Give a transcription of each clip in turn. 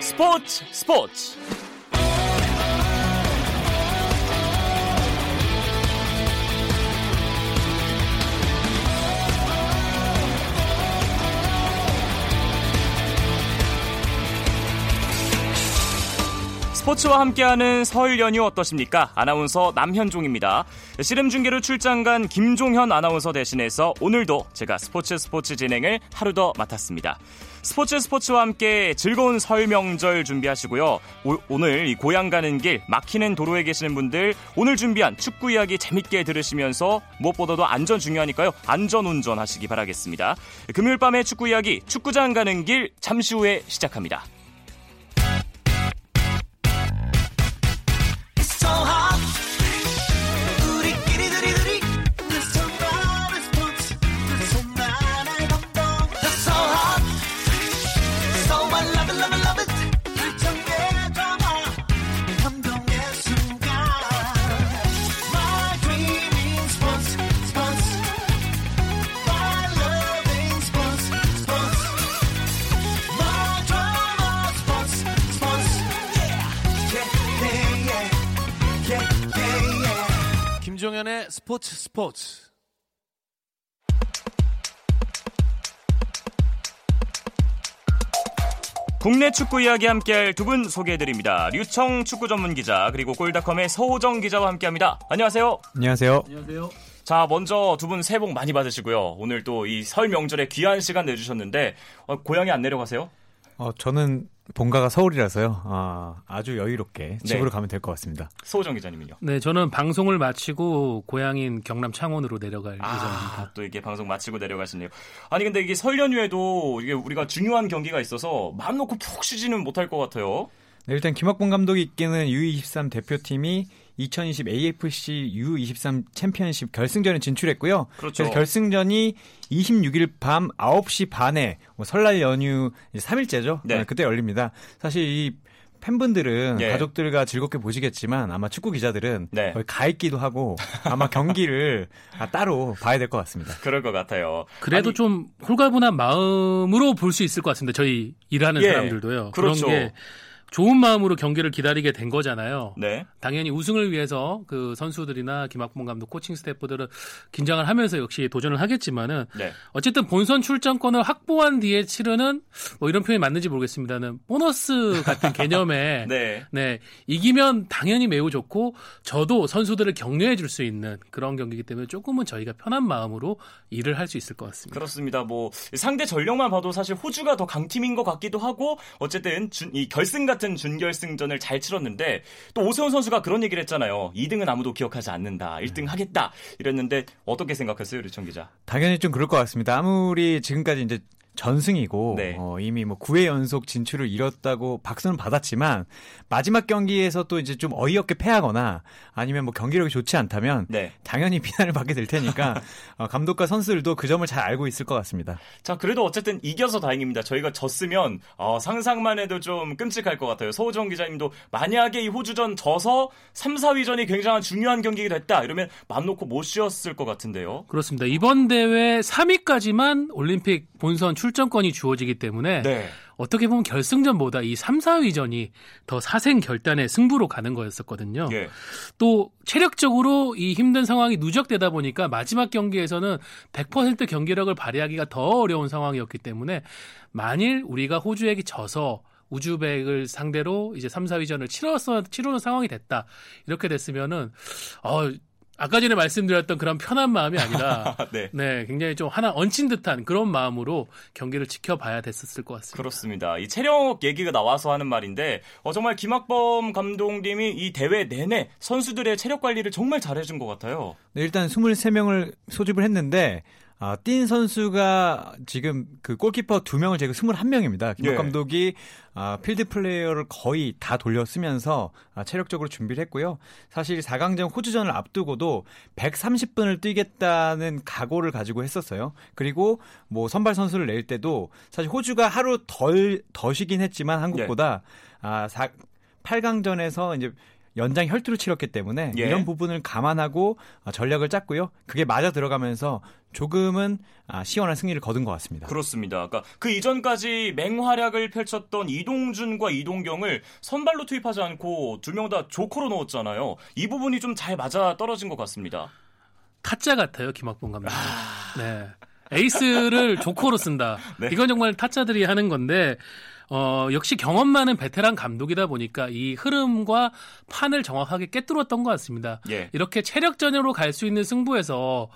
스포츠 스포츠 스포츠와 함께하는 설 연휴 어떠십니까? 아나운서 남현종입니다. 씨름 중계로 출장 간 김종현 아나운서 대신해서 오늘도 제가 스포츠 스포츠 진행을 하루 더 맡았습니다. 스포츠 스포츠와 함께 즐거운 설 명절 준비하시고요. 오, 늘이 고향 가는 길 막히는 도로에 계시는 분들 오늘 준비한 축구 이야기 재밌게 들으시면서 무엇보다도 안전 중요하니까요. 안전 운전하시기 바라겠습니다. 금요일 밤의 축구 이야기 축구장 가는 길 잠시 후에 시작합니다. 스포츠 스포츠. 국내 축구 이야기 함께할 두 분 소개해드립니다. 류청 축구 전문 기자 그리고 골닷컴의 서호정 기자와 함께합니다. 안녕하세요. 안녕하세요. 안녕하세요. 자 먼저 두 분 새해 복 많이 받으시고요. 오늘 또 이 설 명절에 귀한 시간 내주셨는데 어, 고향에 안 내려가세요? 어, 저는 본가가 서울이라서요. 아, 아주 여유롭게 집으로 네. 가면 될 것 같습니다. 소호정 기자님은요? 네, 저는 방송을 마치고 고향인 경남 창원으로 내려갈 아, 예정입니다. 또 이게 방송 마치고 내려가시네요. 아니 근데 이게 설 연휴에도 이게 우리가 중요한 경기가 있어서 마음 놓고 푹 쉬지는 못할 것 같아요. 네, 일단 김학봉 감독이 이끄는 U23 대표팀이 2020 AFC U23 챔피언십 결승전에 진출했고요. 그렇죠. 그래서 결승전이 26일 밤 9시 반에 뭐 설날 연휴 3일째죠. 네. 그때 열립니다. 사실 이 팬분들은 예. 가족들과 즐겁게 보시겠지만 아마 축구 기자들은 네. 거의 가 있기도 하고 아마 경기를 따로 봐야 될 것 같습니다. 그럴 것 같아요. 그래도 아니, 좀 홀가분한 마음으로 볼 수 있을 것 같습니다. 저희 일하는 예. 사람들도요. 그렇죠. 그런 게 좋은 마음으로 경기를 기다리게 된 거잖아요. 네. 당연히 우승을 위해서 그 선수들이나 김학봉 감독 코칭 스태프들은 긴장을 하면서 역시 도전을 하겠지만은 네. 어쨌든 본선 출전권을 확보한 뒤에 치르는 뭐 이런 표현이 맞는지 모르겠습니다는 보너스 같은 개념에 네. 네. 이기면 당연히 매우 좋고 저도 선수들을 격려해 줄 수 있는 그런 경기이기 때문에 조금은 저희가 편한 마음으로 일을 할 수 있을 것 같습니다. 그렇습니다. 뭐 상대 전력만 봐도 사실 호주가 더 강팀인 것 같기도 하고 어쨌든 준, 이 결승 같은 같은 준결승전을 잘 치렀는데 또 오세훈 선수가 그런 얘기를 했잖아요. 2등은 아무도 기억하지 않는다. 1등 하겠다. 이랬는데 어떻게 생각하세요, 류청 기자? 당연히 좀 그럴 것 같습니다. 아무리 지금까지 이제 전승이고 네. 어, 이미 뭐 9회 연속 진출을 이뤘다고 박수는 받았지만 마지막 경기에서 또 이제 좀 어이없게 패하거나 아니면 뭐 경기력이 좋지 않다면 네. 당연히 비난을 받게 될 테니까 어, 감독과 선수들도 그 점을 잘 알고 있을 것 같습니다. 자 그래도 어쨌든 이겨서 다행입니다. 저희가 졌으면 어, 상상만 해도 좀 끔찍할 것 같아요. 서우정 기자님도 만약에 이 호주전 져서 3, 4위전이 굉장한 중요한 경기가 됐다 이러면 맘 놓고 못 쉬었을 것 같은데요. 그렇습니다. 이번 대회 3위까지만 올림픽 본선 출 출전권이 주어지기 때문에 네. 어떻게 보면 결승전보다 이 3, 4위전이 더 사생 결단의 승부로 가는 거였었거든요. 예. 또 체력적으로 이 힘든 상황이 누적되다 보니까 마지막 경기에서는 100% 경기력을 발휘하기가 더 어려운 상황이었기 때문에 만일 우리가 호주에게 져서 우즈벡을 상대로 이제 3, 4위전을 치러서 치르는 상황이 됐다. 이렇게 됐으면은 어 아까 전에 말씀드렸던 그런 편한 마음이 아니라 네. 네. 굉장히 좀 하나 얹힌 듯한 그런 마음으로 경기를 지켜봐야 됐었을 것 같습니다. 그렇습니다. 이 체력 얘기가 나와서 하는 말인데 어, 정말 김학범 감독님이 이 대회 내내 선수들의 체력 관리를 정말 잘해준 것 같아요. 네, 일단 23명을 소집을 했는데 아, 뛴 선수가 지금 그 골키퍼 두 명을 제고 21명입니다. 김학 예. 감독이 아, 필드 플레이어를 거의 다 돌려 쓰면서 아, 체력적으로 준비를 했고요. 사실 4강전 호주전을 앞두고도 130분을 뛰겠다는 각오를 가지고 했었어요. 그리고 뭐 선발 선수를 낼 때도 사실 호주가 하루 덜, 더 쉬긴 했지만 한국보다 예. 아, 4, 8강전에서 이제 연장 혈투를 치렀기 때문에 예. 이런 부분을 감안하고 어, 전략을 짰고요. 그게 맞아 들어가면서 조금은 아, 시원한 승리를 거둔 것 같습니다. 그렇습니다. 그러니까 그 이전까지 맹활약을 펼쳤던 이동준과 이동경을 선발로 투입하지 않고 두 명 다 조커로 넣었잖아요. 이 부분이 좀 잘 맞아 떨어진 것 같습니다. 타짜 같아요, 김학봉 감독. 아... 네. 에이스를 조커로 쓴다. 네. 이건 정말 타짜들이 하는 건데 어, 역시 경험 많은 베테랑 감독이다 보니까 이 흐름과 판을 정확하게 깨뚫었던 것 같습니다. 예. 이렇게 체력전으로 갈 수 있는 승부에서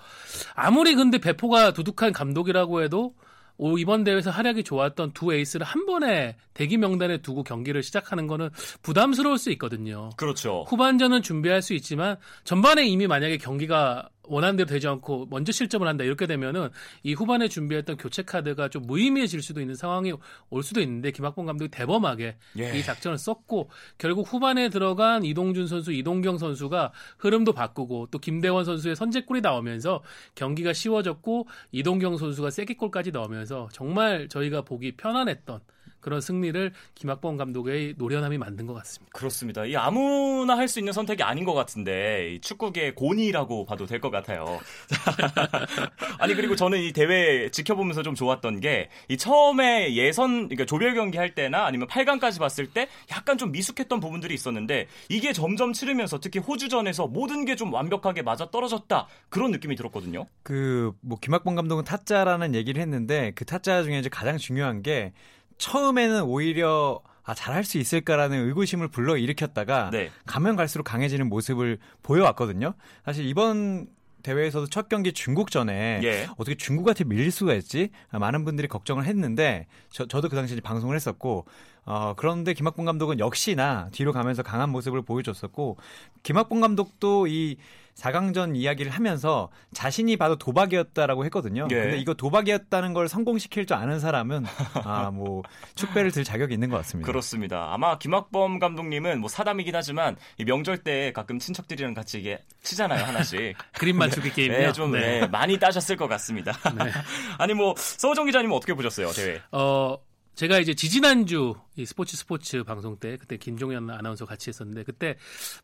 아무리 근데 배포가 두둑한 감독이라고 해도 오, 이번 대회에서 활약이 좋았던 두 에이스를 한 번에 대기 명단에 두고 경기를 시작하는 거는 부담스러울 수 있거든요. 그렇죠. 후반전은 준비할 수 있지만 전반에 이미 만약에 경기가 원하는 대로 되지 않고 먼저 실점을 한다 이렇게 되면은 이 후반에 준비했던 교체 카드가 좀 무의미해질 수도 있는 상황이 올 수도 있는데 김학봉 감독이 대범하게 예. 이 작전을 썼고 결국 후반에 들어간 이동준 선수, 이동경 선수가 흐름도 바꾸고 또 김대원 선수의 선제골이 나오면서 경기가 쉬워졌고 이동경 선수가 세기골까지 넣으면서 정말 저희가 보기 편안했던 그런 승리를 김학범 감독의 노련함이 만든 것 같습니다. 그렇습니다. 이 아무나 할 수 있는 선택이 아닌 것 같은데 축구계 고니라고 봐도 될 것 같아요. 아니 그리고 저는 이 대회 지켜보면서 좀 좋았던 게 이 처음에 예선 그러니까 조별 경기 할 때나 아니면 8강까지 봤을 때 약간 좀 미숙했던 부분들이 있었는데 이게 점점 치르면서 특히 호주전에서 모든 게 좀 완벽하게 맞아 떨어졌다 그런 느낌이 들었거든요. 그 뭐 김학범 감독은 타짜라는 얘기를 했는데 그 타짜 중에 이제 가장 중요한 게 처음에는 오히려 아, 잘할 수 있을까라는 의구심을 불러 일으켰다가 네. 가면 갈수록 강해지는 모습을 보여왔거든요. 사실 이번 대회에서도 첫 경기 중국전에 예. 어떻게 중국한테 밀릴 수가 있지? 많은 분들이 걱정을 했는데 저, 저도 그 당시에 방송을 했었고 어, 그런데 김학봉 감독은 역시나 뒤로 가면서 강한 모습을 보여줬었고 김학봉 감독도 이 4강전 이야기를 하면서 자신이 봐도 도박이었다라고 했거든요. 예. 근데 이거 도박이었다는 걸 성공시킬 줄 아는 사람은 아, 뭐 축배를 들 자격이 있는 것 같습니다. 그렇습니다. 아마 김학범 감독님은 뭐 사담이긴 하지만 이 명절 때 가끔 친척들이랑 같이 이게 치잖아요, 하나씩. 그림 맞추기 네. 게임이요. 네, 좀 네. 네, 많이 따셨을 것 같습니다. 네. 아니 뭐 서우정 기자님은 어떻게 보셨어요, 대회? 어, 제가 이제 지지난주 이 스포츠 스포츠 방송 때 그때 김종현 아나운서 같이 했었는데 그때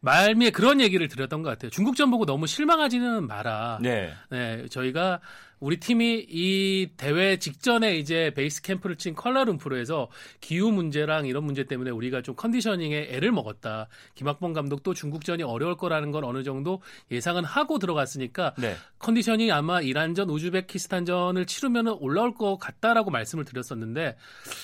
말미에 그런 얘기를 드렸던 것 같아요. 중국전 보고 너무 실망하지는 마라. 네. 네 저희가 우리 팀이 이 대회 직전에 이제 베이스 캠프를 친 컬러룸프로에서 기후 문제랑 이런 문제 때문에 우리가 좀 컨디셔닝에 애를 먹었다. 김학봉 감독도 중국전이 어려울 거라는 건 어느 정도 예상은 하고 들어갔으니까 네. 컨디셔닝이 아마 이란전, 우즈베키스탄전을 치르면 올라올 것 같다라고 말씀을 드렸었는데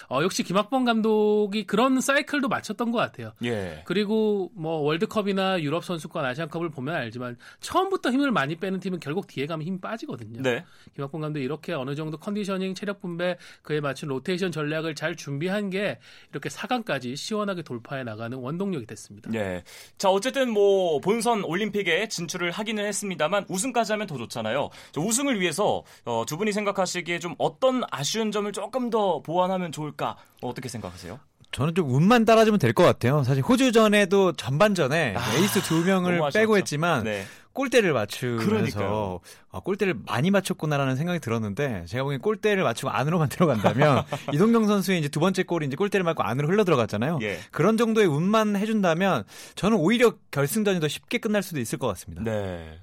어, 역시 김학봉 감독이 그런 사이클도 맞췄던 것 같아요. 예. 그리고 뭐 월드컵이나 유럽 선수권, 아시안컵을 보면 알지만 처음부터 힘을 많이 빼는 팀은 결국 뒤에 가면 힘 빠지거든요. 네. 김학범 감독 이렇게 어느 정도 conditioning, 체력 분배, 그에 맞춘 로테이션 전략을 잘 준비한 게 이렇게 4강까지 시원하게 돌파해 나가는 원동력이 됐습니다. 네. 자, 어쨌든 뭐 본선 올림픽에 진출을 하기는 했습니다만 우승까지 하면 더 좋잖아요. 우승을 위해서 어, 두 분이 생각하시기에 좀 어떤 아쉬운 점을 조금 더 보완하면 좋을까? 어떻게 생각하세요? 저는 좀 운만 따라주면 될 것 같아요. 사실 호주전에도 전반전에 아, 에이스 두 명을 빼고 했지만 네. 골대를 맞추면서 아, 골대를 많이 맞췄구나라는 생각이 들었는데 제가 보기엔 골대를 맞추고 안으로만 들어간다면 이동경 선수의 이제 두 번째 골이 이제 골대를 맞고 안으로 흘러 들어갔잖아요. 예. 그런 정도의 운만 해준다면 저는 오히려 결승전이 더 쉽게 끝날 수도 있을 것 같습니다. 네.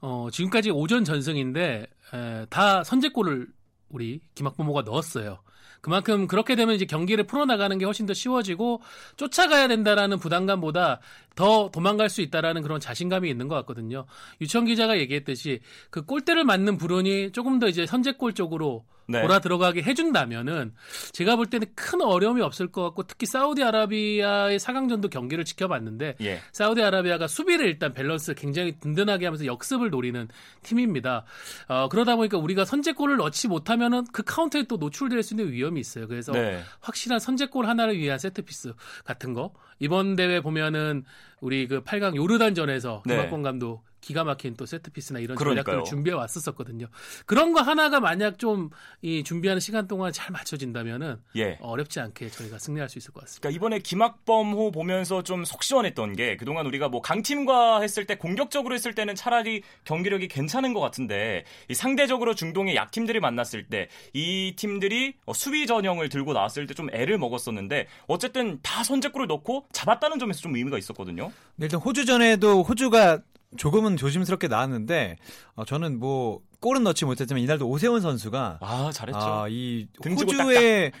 어, 지금까지 오전 전승인데 에, 다 선제골을 우리 김학부모가 넣었어요. 그만큼 그렇게 되면 이제 경기를 풀어나가는 게 훨씬 더 쉬워지고 쫓아가야 된다라는 부담감보다 더 도망갈 수 있다라는 그런 자신감이 있는 것 같거든요. 유청 기자가 얘기했듯이 그 골대를 맞는 불운이 조금 더 이제 선제골 쪽으로 네. 돌아 들어가게 해준다면은 제가 볼 때는 큰 어려움이 없을 것 같고 특히 사우디아라비아의 4강전도 경기를 지켜봤는데 예. 사우디아라비아가 수비를 일단 밸런스 굉장히 든든하게 하면서 역습을 노리는 팀입니다. 어, 그러다 보니까 우리가 선제골을 넣지 못하면은 그 카운터에 또 노출될 수 있는 위험이 있어요. 그래서 네. 확실한 선제골 하나를 위한 세트피스 같은 거 이번 대회 보면은 우리 그 8강 요르단전에서 네. 김학권 감독 기가 막힌 또 세트피스나 이런 그러니까요. 전략들을 준비해 왔었었거든요. 그런 거 하나가 만약 좀 이 준비하는 시간 동안 잘 맞춰진다면은 예. 어렵지 않게 저희가 승리할 수 있을 것 같습니다. 그러니까 이번에 김학범호 보면서 좀 속 시원했던 게 그동안 우리가 뭐 강팀과 했을 때 공격적으로 했을 때는 차라리 경기력이 괜찮은 것 같은데 상대적으로 중동의 약팀들이 만났을 때 이 팀들이 어, 수비 전형을 들고 나왔을 때 좀 애를 먹었었는데 어쨌든 다 선제골을 넣고 잡았다는 점에서 좀 의미가 있었거든요. 일단 호주전에도 호주가 조금은 조심스럽게 나왔는데 어, 저는 뭐 골은 넣지 못했지만 이날도 오세훈 선수가 아 잘했죠. 아, 이 호주의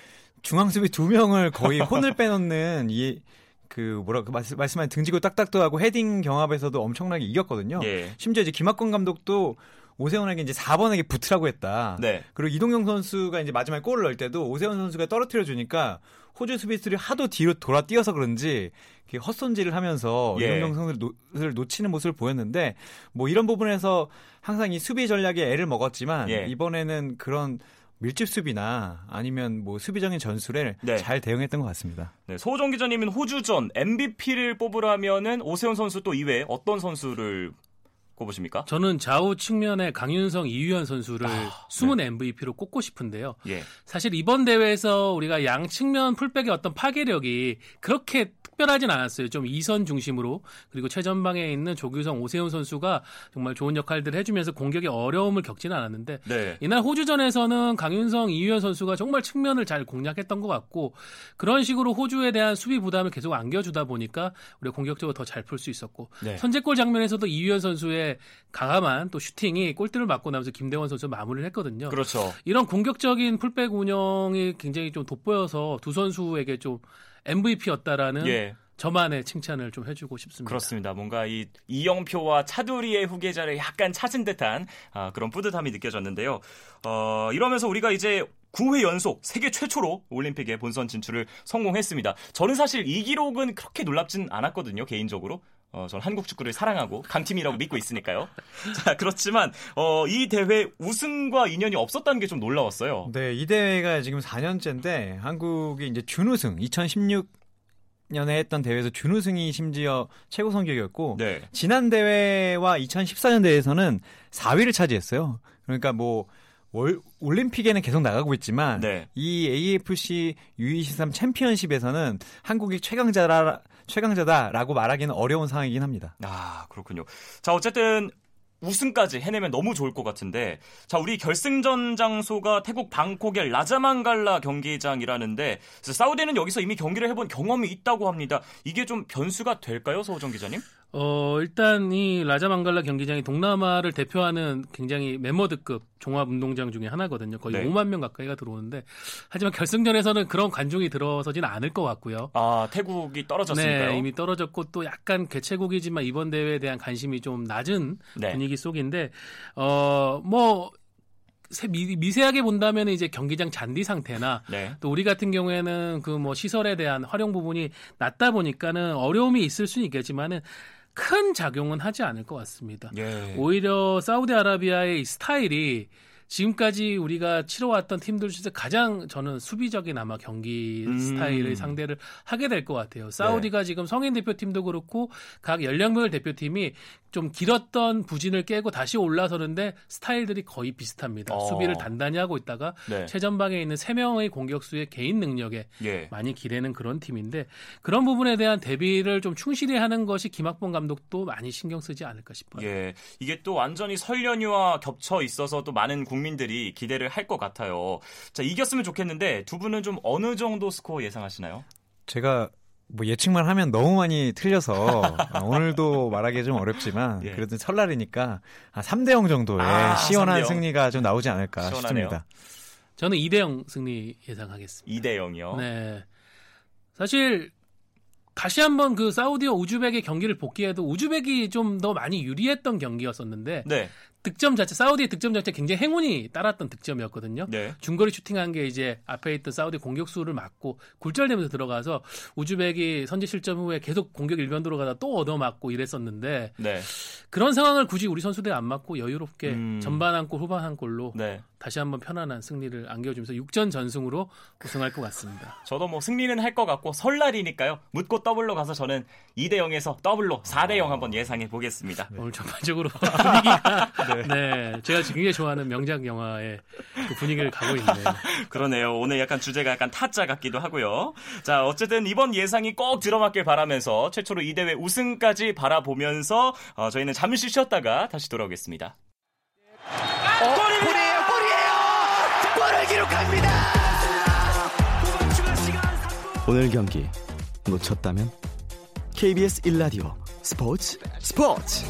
중앙 수비 두 명을 거의 혼을 빼놓는 이 그 뭐라 그 말씀 말씀하신 등지고 딱딱도 하고 헤딩 경합에서도 엄청나게 이겼거든요. 예. 심지어 이제 김학권 감독도 오세훈에게 이제 4번에게 붙으라고 했다. 네. 그리고 이동영 선수가 이제 마지막에 골을 넣을 때도 오세훈 선수가 떨어뜨려 주니까 호주 수비수들이 하도 뒤로 돌아 뛰어서 그런지 헛손질을 하면서 예. 이동영 선수를 놓치는 모습을 보였는데 뭐 이런 부분에서 항상 이 수비 전략에 애를 먹었지만 예. 이번에는 그런 밀집 수비나 아니면 뭐 수비적인 전술에 네. 잘 대응했던 것 같습니다. 네, 소정 기자님은 호주전 MVP를 뽑으라면은 오세훈 선수 또 이외에 어떤 선수를 꼽으십니까? 저는 좌우 측면에 강윤성, 이유현 선수를 아, 숨은 네. MVP로 꼽고 싶은데요. 예. 사실 이번 대회에서 우리가 양 측면 풀백의 어떤 파괴력이 그렇게 특별하진 않았어요. 좀 이선 중심으로 그리고 최전방에 있는 조규성, 오세훈 선수가 정말 좋은 역할들을 해주면서 공격에 어려움을 겪지는 않았는데 네. 이날 호주전에서는 강윤성, 이유현 선수가 정말 측면을 잘 공략했던 것 같고 그런 식으로 호주에 대한 수비 부담을 계속 안겨주다 보니까 우리가 공격적으로 더 잘 풀 수 있었고 네. 선제골 장면에서도 이유현 선수의 강함한 또 슈팅이 골대를 맞고 나면서 김대원 선수 마무리를 했거든요. 그렇죠. 이런 공격적인 풀백 운영이 굉장히 좀 돋보여서 두 선수에게 좀 MVP였다라는 예. 저만의 칭찬을 좀 해주고 싶습니다. 그렇습니다. 뭔가 이 이영표와 차두리의 후계자를 약간 찾은 듯한 아, 그런 뿌듯함이 느껴졌는데요. 어, 이러면서 우리가 이제 9회 연속 세계 최초로 올림픽에 본선 진출을 성공했습니다. 저는 사실 이 기록은 그렇게 놀랍진 않았거든요, 개인적으로. 어, 저는 한국 축구를 사랑하고 강팀이라고 믿고 있으니까요. 자, 그렇지만 어, 이 대회 우승과 인연이 없었다는 게 좀 놀라웠어요. 네, 이 대회가 지금 4년째인데 한국이 이제 준우승 2016 년에 했던 대회에서 준우승이 심지어 최고 성적이었고 네. 지난 대회와 2014년 대회에서는 4위를 차지했어요. 그러니까 뭐 월, 올림픽에는 계속 나가고 있지만 네. 이 AFC U23 챔피언십에서는 한국이 최강자라 최강자다라고 말하기는 어려운 상황이긴 합니다. 아 그렇군요. 자 어쨌든 우승까지 해내면 너무 좋을 것 같은데 자 우리 결승전 장소가 태국 방콕의 라자만갈라 경기장이라는데 사우디는 여기서 이미 경기를 해본 경험이 있다고 합니다. 이게 좀 변수가 될까요, 서호정 기자님? 어, 일단 이 라자망갈라 경기장이 동남아를 대표하는 굉장히 메머드급 종합운동장 중에 하나거든요. 거의 네. 5만 명 가까이가 들어오는데 하지만 결승전에서는 그런 관중이 들어서지는 않을 것 같고요. 아, 태국이 떨어졌으니까요. 네, 이미 떨어졌고 또 약간 개최국이지만 이번 대회에 대한 관심이 좀 낮은 네. 분위기 속인데 어, 뭐 미 세하게 본다면 이제 경기장 잔디 상태나 네. 또 우리 같은 경우에는 그 뭐 시설에 대한 활용 부분이 낮다 보니까는 어려움이 있을 수는 있겠지만은 큰 작용은 하지 않을 것 같습니다. 예. 오히려 사우디아라비아의 이 스타일이 지금까지 우리가 치러왔던 팀들 중에서 가장 저는 수비적인 아마 경기 음. 스타일의 상대를 하게 될 것 같아요. 사우디가 네. 지금 성인 대표팀도 그렇고 각 연령별 대표팀이 좀 길었던 부진을 깨고 다시 올라서는데 스타일들이 거의 비슷합니다. 어. 수비를 단단히 하고 있다가 네. 최전방에 있는 3명의 공격수의 개인 능력에 예. 많이 기대는 그런 팀인데 그런 부분에 대한 대비를 좀 충실히 하는 것이 김학범 감독도 많이 신경 쓰지 않을까 싶어요. 예. 이게 또 완전히 설 연휴와 겹쳐 있어서 또 많은 국민들이 기대를 할 것 같아요. 자, 이겼으면 좋겠는데 두 분은 좀 어느 정도 스코어 예상하시나요? 제가 뭐 예측만 하면 너무 많이 틀려서 오늘도 말하기 좀 어렵지만 예. 그래도 설날이니까 3대 0 정도의 아, 시원한 3대0. 승리가 좀 나오지 않을까 시원하네요. 싶습니다. 저는 2대 0 승리 예상하겠습니다. 2대 0이요? 네. 사실 다시 한번 그 사우디와 우즈벡의 경기를 복귀해도 우즈벡이 좀 더 많이 유리했던 경기였었는데 네. 득점 자체 사우디의 득점 자체 굉장히 행운이 따랐던 득점이었거든요. 네. 중거리 슈팅한 게 이제 앞에 있던 사우디 공격수를 막고 굴절되면서 들어가서 우즈벡이 선제 실점 후에 계속 공격 일변도로 가다 또 얻어맞고 이랬었는데 네. 그런 상황을 굳이 우리 선수들이 안 맞고 여유롭게 음. 전반 한 골, 후반 한 골로 네. 다시 한번 편안한 승리를 안겨주면서 6전 전승으로 우승할 것 같습니다. 저도 뭐 승리는 할 것 같고 설날이니까요. 묻고 더블로 가서 저는 2대 0에서 더블로 4대 0 한번 예상해 보겠습니다. 네. 오늘 전반적으로 분위기가 네. 네. 제가 굉장히 좋아하는 명작 영화의 그 분위기를 가고 있네요. 그러네요. 오늘 약간 주제가 약간 타짜 같기도 하고요. 자, 어쨌든 이번 예상이 꼭 들어맞길 바라면서 최초로 이 대회 우승까지 바라보면서 어, 저희는 잠시 쉬었다가 다시 돌아오겠습니다. 어, 골이에요, 골이에요! 골을 기록합니다! 오늘 경기 놓쳤다면 KBS 1라디오 스포츠 스포츠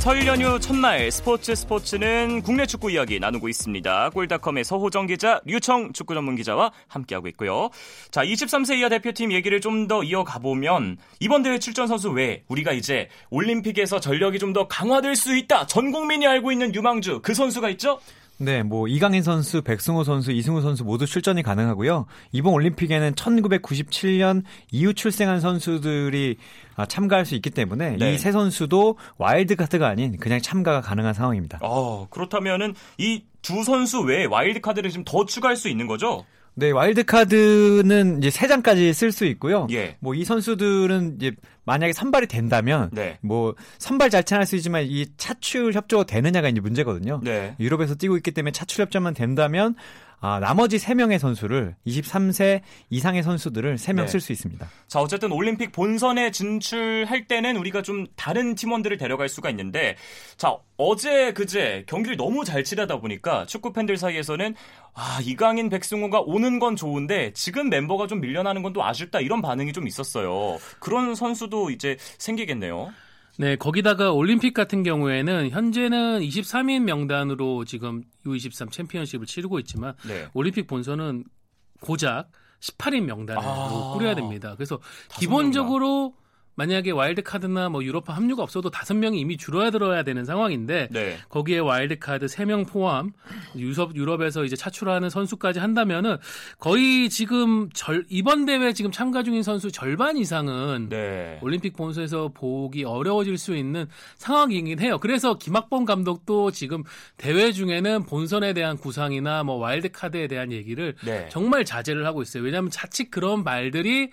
설 연휴 첫날 스포츠 스포츠는 국내 축구 이야기 나누고 있습니다. 골닷컴의 서호정 기자, 류청 축구 전문 기자와 함께하고 있고요. 자, 23세 이하 대표팀 얘기를 좀 더 이어가 보면 이번 대회 출전 선수 외에 우리가 이제 올림픽에서 전력이 좀 더 강화될 수 있다. 전 국민이 알고 있는 유망주 그 선수가 있죠? 네, 뭐 이강인 선수, 백승호 선수, 이승우 선수 모두 출전이 가능하고요. 이번 올림픽에는 1997년 이후 출생한 선수들이 아, 참가할 수 있기 때문에 네. 이 세 선수도 와일드 카드가 아닌 그냥 참가가 가능한 상황입니다. 어, 그렇다면은 이 두 선수 외에 와일드 카드를 좀더 추가할 수 있는 거죠? 네, 와일드 카드는 이제 세 장까지 쓸 수 있고요. 예. 뭐 이 선수들은 이제 만약에 선발이 된다면 네. 뭐 선발 잘찬할 수 있지만 이 차출 협조가 되느냐가 이제 문제거든요. 네. 유럽에서 뛰고 있기 때문에 차출 협조만 된다면 아, 나머지 3명의 선수를 23세 이상의 선수들을 3명 쓸수 네. 있습니다. 자, 어쨌든 올림픽 본선에 진출할 때는 우리가 좀 다른 팀원들을 데려갈 수가 있는데 자, 어제 그제 경기를 너무 잘 치르다 보니까 축구 팬들 사이에서는 아, 이강인 백승호가 오는 건 좋은데 지금 멤버가 좀 밀려나는 건 또 아쉽다 이런 반응이 좀 있었어요. 그런 선수도 이제 생기겠네요. 네, 거기다가 올림픽 같은 경우에는 현재는 23인 명단으로 지금 U23 챔피언십을 치르고 있지만 네. 올림픽 본선은 고작 18인 명단으로 아~ 꾸려야 됩니다. 그래서 기본적으로 명단. 만약에 와일드 카드나 뭐 유럽파 합류가 없어도 다섯 명이 이미 줄어야 들어야 되는 상황인데 네. 거기에 와일드 카드 세 명 포함 유럽 유럽에서 이제 차출하는 선수까지 한다면은 거의 지금 절 이번 대회 지금 참가 중인 선수 절반 이상은 네. 올림픽 본선에서 보기 어려워질 수 있는 상황이긴 해요. 그래서 김학범 감독도 지금 대회 중에는 본선에 대한 구상이나 뭐 와일드 카드에 대한 얘기를 네. 정말 자제를 하고 있어요. 왜냐하면 자칫 그런 말들이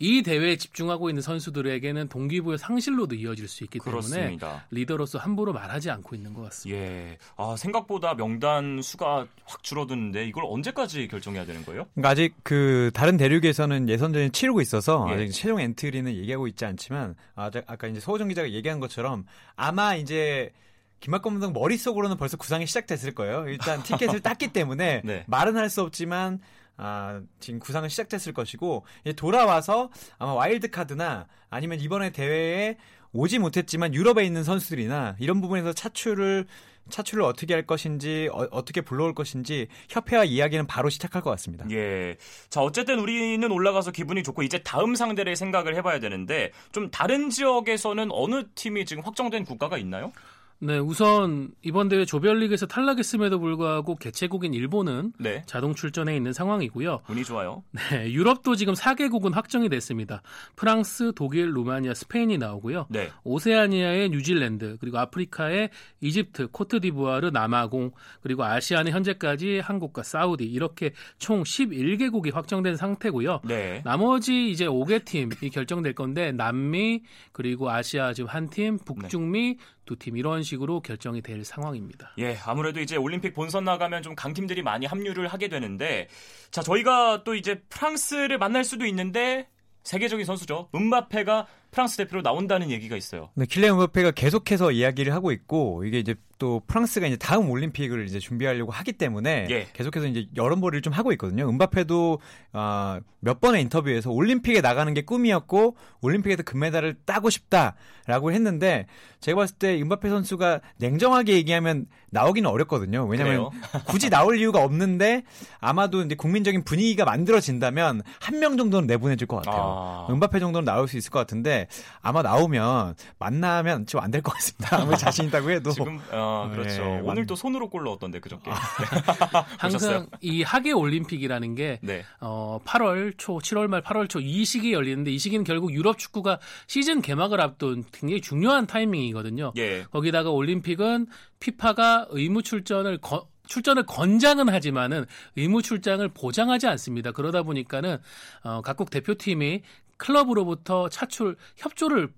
이 대회에 집중하고 있는 선수들에게는 동기부여 상실로도 이어질 수 있기 때문에 그렇습니다. 리더로서 함부로 말하지 않고 있는 것 같습니다. 예. 아, 생각보다 명단 수가 확 줄어드는데 이걸 언제까지 결정해야 되는 거예요? 그러니까 아직 그 다른 대륙에서는 예선전이 치르고 있어서 예. 아직 최종 엔트리는 얘기하고 있지 않지만 아, 아까 이제 소호정 기자가 얘기한 것처럼 아마 이제 김학범 감독 머릿속으로는 벌써 구상이 시작됐을 거예요. 일단 티켓을 땄기 때문에 네. 말은 할 수 없지만 아, 지금 구상은 시작됐을 것이고 돌아와서 아마 와일드 카드나 아니면 이번에 대회에 오지 못했지만 유럽에 있는 선수들이나 이런 부분에서 차출을 차출을 어떻게 할 것인지 어떻게 불러올 것인지 협회와 이야기는 바로 시작할 것 같습니다. 예. 자 어쨌든 우리는 올라가서 기분이 좋고 이제 다음 상대를 생각을 해봐야 되는데 좀 다른 지역에서는 어느 팀이 지금 확정된 국가가 있나요? 네, 우선 이번 대회 조별리그에서 탈락했음에도 불구하고 개최국인 일본은 네. 자동 출전해 있는 상황이고요. 운이 좋아요. 네, 유럽도 지금 4개국은 확정이 됐습니다. 프랑스, 독일, 루마니아, 스페인이 나오고요. 네. 오세아니아의 뉴질랜드, 그리고 아프리카의 이집트, 코트디부아르, 남아공, 그리고 아시아는 현재까지 한국과 사우디 이렇게 총 11개국이 확정된 상태고요. 네. 나머지 이제 5개 팀이 결정될 건데 남미, 그리고 아시아 지금 한 팀, 북중미, 두 팀 이런 식으로 결정이 될 상황입니다. 예, 아무래도 이제 올림픽 본선 나가면 좀 강팀들이 많이 합류를 하게 되는데 자, 저희가 또 이제 프랑스를 만날 수도 있는데 세계적인 선수죠. 음바페가 프랑스 대표로 나온다는 얘기가 있어요. 네, 킬레 음바페가 계속해서 이야기를 하고 있고 이게 이제 또 프랑스가 이제 다음 올림픽을 이제 준비하려고 하기 때문에 예. 계속해서 이제 여론몰이를 좀 하고 있거든요. 음바페도 어, 몇 번의 인터뷰에서 올림픽에 나가는 게 꿈이었고 올림픽에서 금메달을 따고 싶다라고 했는데 제가 봤을 때 음바페 선수가 냉정하게 얘기하면 나오기는 어렵거든요. 왜냐하면 굳이 나올 이유가 없는데 아마도 이제 국민적인 분위기가 만들어진다면 한 명 정도는 내보내줄 것 같아요. 아. 음바페 정도는 나올 수 있을 것 같은데 아마 나오면 만나면 좀 안 될 것 같습니다. 아무리 자신 있다고 해도 지금 어, 그렇죠. 네, 오늘 또 손으로 골 넣었던데 그저께. 아. 항상 이 하계 올림픽이라는 게 네. 어, 8월 초, 7월 말, 8월 초 이 시기에 열리는데 이 시기는 결국 유럽 축구가 시즌 개막을 앞둔 굉장히 중요한 타이밍이거든요. 예. 거기다가 올림픽은 피파가 의무 출전을 거, 출전을 권장은 하지만은 의무 출장을 보장하지 않습니다. 그러다 보니까는 어, 각국 대표팀이 클럽으로부터 차출 협조를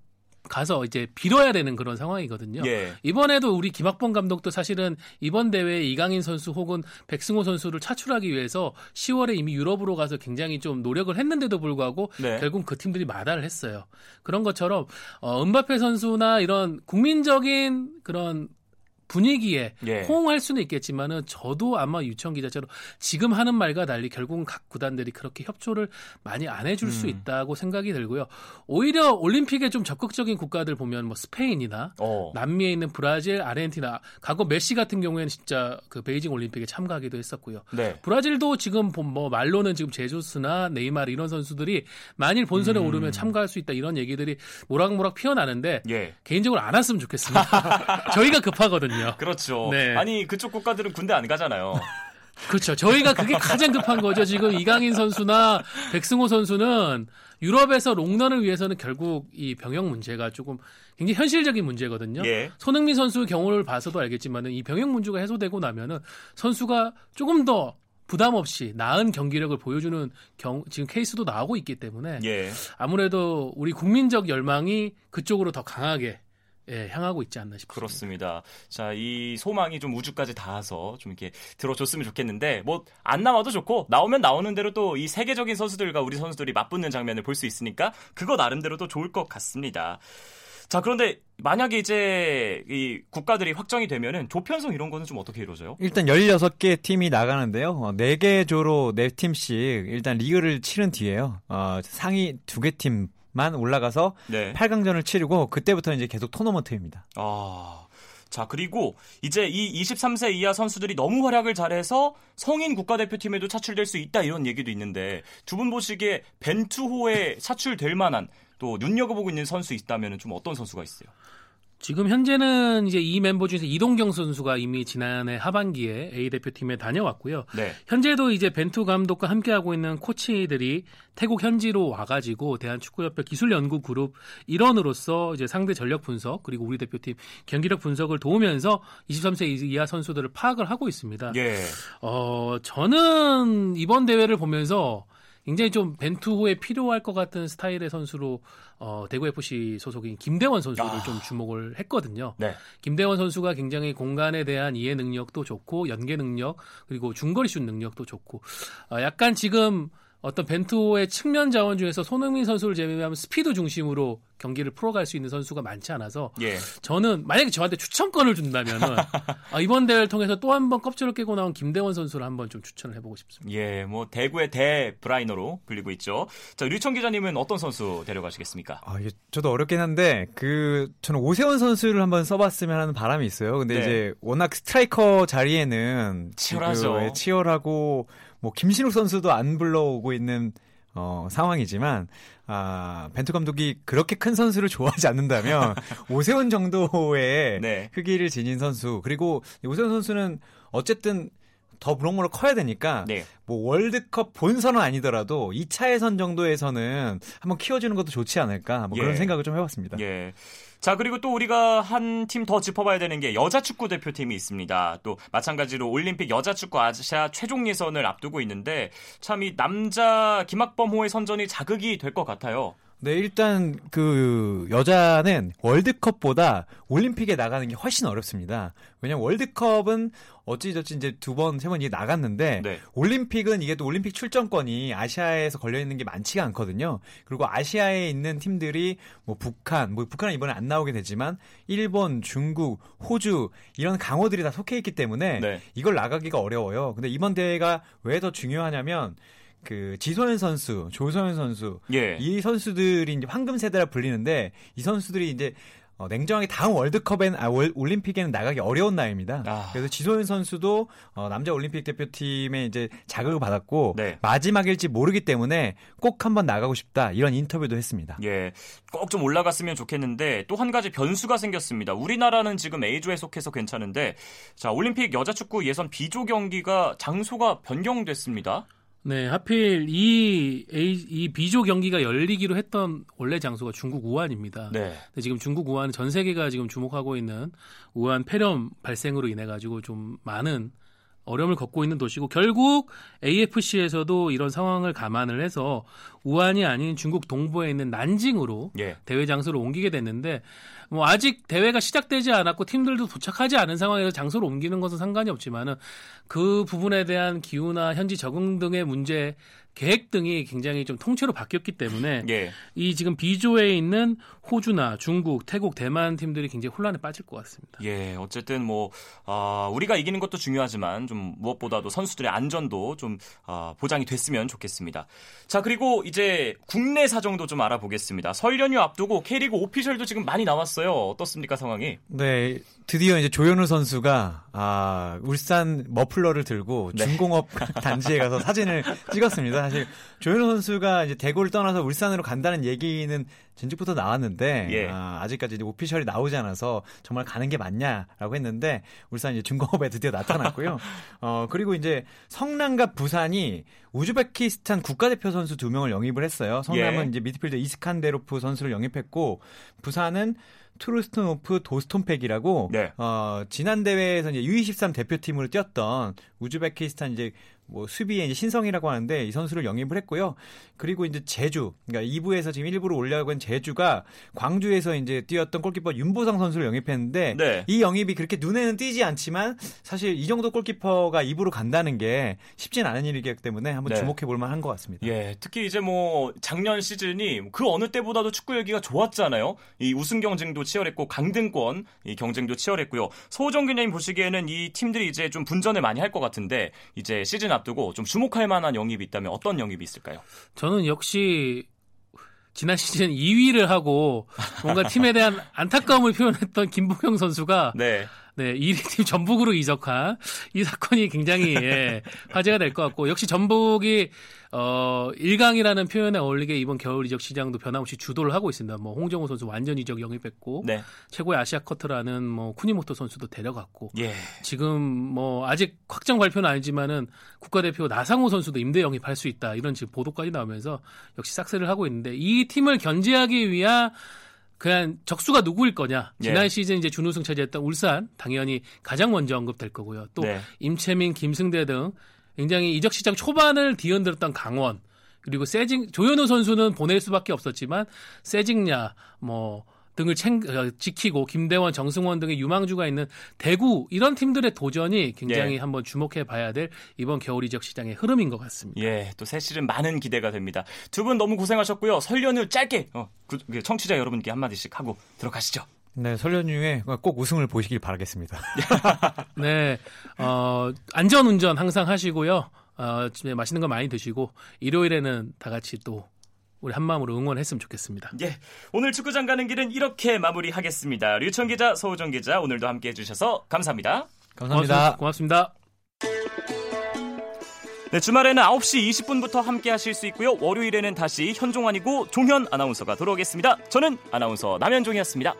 가서 이제 빌어야 되는 그런 상황이거든요. 예. 이번에도 우리 김학범 감독도 사실은 이번 대회에 이강인 선수 혹은 백승호 선수를 차출하기 위해서 10월에 이미 유럽으로 가서 굉장히 좀 노력을 했는데도 불구하고 네. 결국 그 팀들이 마다를 했어요. 그런 것처럼 어, 은바페 선수나 이런 국민적인 그런 분위기에 예. 호응할 수는 있겠지만은 저도 아마 유청 기자처럼 지금 하는 말과 달리 결국은 각 구단들이 그렇게 협조를 많이 안 해줄 음. 수 있다고 생각이 들고요. 오히려 올림픽에 좀 적극적인 국가들 보면 뭐 스페인이나 어. 남미에 있는 브라질, 아르헨티나, 과거 메시 같은 경우에는 진짜 그 베이징 올림픽에 참가하기도 했었고요. 네. 브라질도 지금 뭐 말로는 지금 제조스나 네이마르 이런 선수들이 만일 본선에 음. 오르면 참가할 수 있다 이런 얘기들이 모락모락 피어나는데 예. 개인적으로 안 왔으면 좋겠습니다. 저희가 급하거든요. 거거든요. 그렇죠. 네. 아니 그쪽 국가들은 군대 안 가잖아요. 그렇죠. 저희가 그게 가장 급한 거죠. 지금 이강인 선수나 백승호 선수는 유럽에서 롱런을 위해서는 결국 이 병역 문제가 조금 굉장히 현실적인 문제거든요. 예. 손흥민 선수 경우를 봐서도 알겠지만은 이 병역 문제가 해소되고 나면은 선수가 조금 더 부담 없이 나은 경기력을 보여주는 경, 지금 케이스도 나오고 있기 때문에 예. 아무래도 우리 국민적 열망이 그쪽으로 더 강하게 예, 향하고 있지 않나 싶습니다. 그렇습니다. 자, 이 소망이 좀 우주까지 닿아서 좀 이렇게 들어줬으면 좋겠는데 뭐 안 나와도 좋고 나오면 나오는 대로 또 이 세계적인 선수들과 우리 선수들이 맞붙는 장면을 볼 수 있으니까 그거 나름대로도 좋을 것 같습니다. 자, 그런데 만약에 이제 이 국가들이 확정이 되면은 조편성 이런 거는 좀 어떻게 이루어져요? 일단 16개 팀이 나가는데요. 어, 4개 조로 4팀씩 일단 리그를 치른 뒤에요. 어, 상위 2개 팀 만 올라가서 네. 8강전을 치르고 그때부터 이제 계속 토너먼트입니다. 아. 자, 그리고 이제 이 23세 이하 선수들이 너무 활약을 잘해서 성인 국가대표팀에도 차출될 수 있다 이런 얘기도 있는데 두 분 보시기에 벤투호에 차출될 만한 또 눈여겨보고 있는 선수 있다면 좀 어떤 선수가 있어요? 지금 현재는 이제 이 멤버 중에서 이동경 선수가 이미 지난해 하반기에 A 대표팀에 다녀왔고요. 네. 현재도 이제 벤투 감독과 함께하고 있는 코치들이 태국 현지로 와가지고 대한축구협회 기술연구 그룹 일원으로서 이제 상대 전력 분석 그리고 우리 대표팀 경기력 분석을 도우면서 23세 이하 선수들을 파악을 하고 있습니다. 예. 어, 저는 이번 대회를 보면서 굉장히 좀 벤투호에 필요할 것 같은 스타일의 선수로 어, 대구 FC 소속인 김대원 선수를 아. 좀 주목을 했거든요. 네. 김대원 선수가 굉장히 공간에 대한 이해 능력도 좋고 연계 능력 그리고 중거리 슛 능력도 좋고 어, 약간 지금 어떤 벤투호의 측면 자원 중에서 손흥민 선수를 제외하면 스피드 중심으로 경기를 풀어갈 수 있는 선수가 많지 않아서 예. 저는 만약에 저한테 추천권을 준다면은 아, 이번 대회를 통해서 또 한 번 껍질을 깨고 나온 김대원 선수를 한번 좀 추천을 해보고 싶습니다. 예, 뭐 대구의 대 브라이너로 불리고 있죠. 자, 류청 기자님은 어떤 선수 데려가시겠습니까? 아, 이게 저도 어렵긴 한데 그 저는 오세훈 선수를 한번 써봤으면 하는 바람이 있어요. 근데 네. 이제 워낙 스트라이커 자리에는 치열하죠. 치열하고 뭐 김신욱 선수도 안 불러오고 있는 어, 상황이지만 아, 벤투 감독이 그렇게 큰 선수를 좋아하지 않는다면 오세훈 정도의 네. 크기를 지닌 선수 그리고 오세훈 선수는 어쨌든 더 무럭무럭 커야 되니까 네. 뭐 월드컵 본선은 아니더라도 2차 예선 정도에서는 한번 키워주는 것도 좋지 않을까 뭐 그런 예. 생각을 좀 해봤습니다. 예. 자, 그리고 또 우리가 한 팀 더 짚어봐야 되는 게 여자 축구 대표팀이 있습니다. 또 마찬가지로 올림픽 여자 축구 아시아 최종 예선을 앞두고 있는데 참 이 남자 김학범호의 선전이 자극이 될 것 같아요. 네, 일단 그 여자는 월드컵보다 올림픽에 나가는 게 훨씬 어렵습니다. 왜냐면 월드컵은 어찌저찌 이제 두 번, 세 번 이게 나갔는데 네. 올림픽은 이게 또 올림픽 출전권이 아시아에서 걸려 있는 게 많지가 않거든요. 그리고 아시아에 있는 팀들이 뭐 북한, 뭐 북한은 이번에 안 나오게 되지만 일본, 중국, 호주 이런 강호들이 다 속해 있기 때문에 네. 이걸 나가기가 어려워요. 근데 이번 대회가 왜 더 중요하냐면 그 지소연 선수, 조소연 선수 예. 이 선수들이 이제 황금 세대라 불리는데 이 선수들이 이제 어, 냉정하게 다음 월드컵엔 아, 올림픽에는 나가기 어려운 나이입니다. 아. 그래서 지소연 선수도 어, 남자 올림픽 대표팀에 이제 자극을 받았고 네. 마지막일지 모르기 때문에 꼭 한번 나가고 싶다 이런 인터뷰도 했습니다. 예, 꼭 좀 올라갔으면 좋겠는데 또 한 가지 변수가 생겼습니다. 우리나라는 지금 A조에 속해서 괜찮은데 자 올림픽 여자 축구 예선 B조 경기가 장소가 변경됐습니다. 네, 하필 이, A, 이 B조 경기가 열리기로 했던 원래 장소가 중국 우한입니다. 네. 근데 지금 중국 우한은 전 세계가 지금 주목하고 있는 우한 폐렴 발생으로 인해 가지고 좀 많은 어려움을 겪고 있는 도시고 결국 AFC에서도 이런 상황을 감안을 해서 우한이 아닌 중국 동부에 있는 난징으로 예. 대회 장소를 옮기게 됐는데 뭐 아직 대회가 시작되지 않았고 팀들도 도착하지 않은 상황에서 장소를 옮기는 것은 상관이 없지만은 그 부분에 대한 기후나 현지 적응 등의 문제 계획 등이 굉장히 좀 통째로 바뀌었기 때문에 예. 이 지금 B조에 있는 호주나 중국, 태국, 대만 팀들이 굉장히 혼란에 빠질 것 같습니다. 예, 어쨌든 뭐 어, 우리가 이기는 것도 중요하지만 좀 무엇보다도 선수들의 안전도 좀 어, 보장이 됐으면 좋겠습니다. 자 그리고 이제 국내 사정도 좀 알아보겠습니다. 설 연휴 앞두고 K리그 오피셜도 지금 많이 나왔어요. 어떻습니까 상황이? 네, 드디어 이제 조현우 선수가 아, 울산 머플러를 들고 네. 중공업 단지에 가서 사진을 찍었습니다. 사실 조현우 선수가 이제 대구를 떠나서 울산으로 간다는 얘기는 진작부터 나왔는데 예. 아직까지 official이 나오지 않아서 정말 가는 게 맞냐라고 했는데 울산 이제 중공업에 드디어 나타났고요. 어 그리고 이제 성남과 부산이 우즈베키스탄 국가대표 선수 두 명을 영입을 했어요. 성남은 예. 이제 미드필더 이스칸데로프 선수를 영입했고 부산은 투르스노프 도스톤벡이라고 네. 어, 지난 대회에서 이제 U23 대표팀으로 뛰었던 우즈베키스탄 이제 뭐 수비의 이제 신성이라고 하는데 이 선수를 영입을 했고요. 그리고 이제 제주, 그러니까 2부에서 지금 일부로 올라가고 있는 제주가 광주에서 이제 뛰었던 골키퍼 윤보상 선수를 영입했는데 네. 이 영입이 그렇게 눈에는 띄지 않지만 사실 이 정도 골키퍼가 2부로 간다는 게 쉽진 않은 일이기 때문에 한번 네. 주목해 볼 만한 것 같습니다. 예, 특히 이제 뭐 작년 시즌이 그 어느 때보다도 축구 열기가 좋았잖아요. 이 우승 경쟁도 치열했고 강등권 이 경쟁도 치열했고요. 소정 기자님 보시기에는 이 팀들이 이제 좀 분전을 많이 할 것 같은데 이제 시즌 앞 앞두고 좀 주목할 만한 영입이 있다면 어떤 영입이 있을까요? 저는 역시 지난 시즌 2위를 하고 뭔가 팀에 대한 안타까움을 표현했던 김보경 선수가 네. 네, 1위 팀 전북으로 이적한 이 사건이 굉장히 예, 화제가 될 것 같고 역시 전북이 어, 1강이라는 표현에 어울리게 이번 겨울 이적 시장도 변함없이 주도를 하고 있습니다. 뭐 홍정호 선수 완전 이적 영입했고 네. 최고의 아시아 커트라는 뭐 쿠니모토 선수도 데려갔고 예. 지금 뭐 아직 확정 발표는 아니지만은 국가대표 나상호 선수도 임대 영입할 수 있다 이런 지금 보도까지 나오면서 역시 싹쓸이를 하고 있는데 이 팀을 견제하기 위한 그냥 적수가 누구일 거냐. 지난 예. 시즌 이제 준우승 차지했던 울산 당연히 가장 먼저 언급될 거고요. 또 네. 임채민, 김승대 등 굉장히 이적 시장 초반을 뒤흔들었던 강원 그리고 세징 조현우 선수는 보낼 수밖에 없었지만 세징야 뭐 등을 챙, 어, 지키고 김대원, 정승원 등의 유망주가 있는 대구 이런 팀들의 도전이 굉장히 예. 한번 주목해 봐야 될 이번 겨울 이적 시장의 흐름인 것 같습니다. 예, 또새 시즌 많은 기대가 됩니다. 두 분 너무 고생하셨고요. 설 연휴 짧게 어, 그, 그 청취자 여러분께 한마디씩 하고 들어가시죠. 네, 설 연휴에 꼭 우승을 보시길 바라겠습니다. 네, 어, 안전 운전 항상 하시고요. 어, 맛있는 거 많이 드시고 일요일에는 다 같이 또 우리 한 마음으로 응원했으면 좋겠습니다. 예, 오늘 축구장 가는 길은 이렇게 마무리하겠습니다. 류청 기자, 서우정 기자 오늘도 함께 해 주셔서 감사합니다. 감사합니다. 고맙습니다. 네, 주말에는 9시 20분부터 함께 하실 수 있고요. 월요일에는 다시 현종환이고 종현 아나운서가 돌아오겠습니다. 저는 아나운서 남현종이었습니다.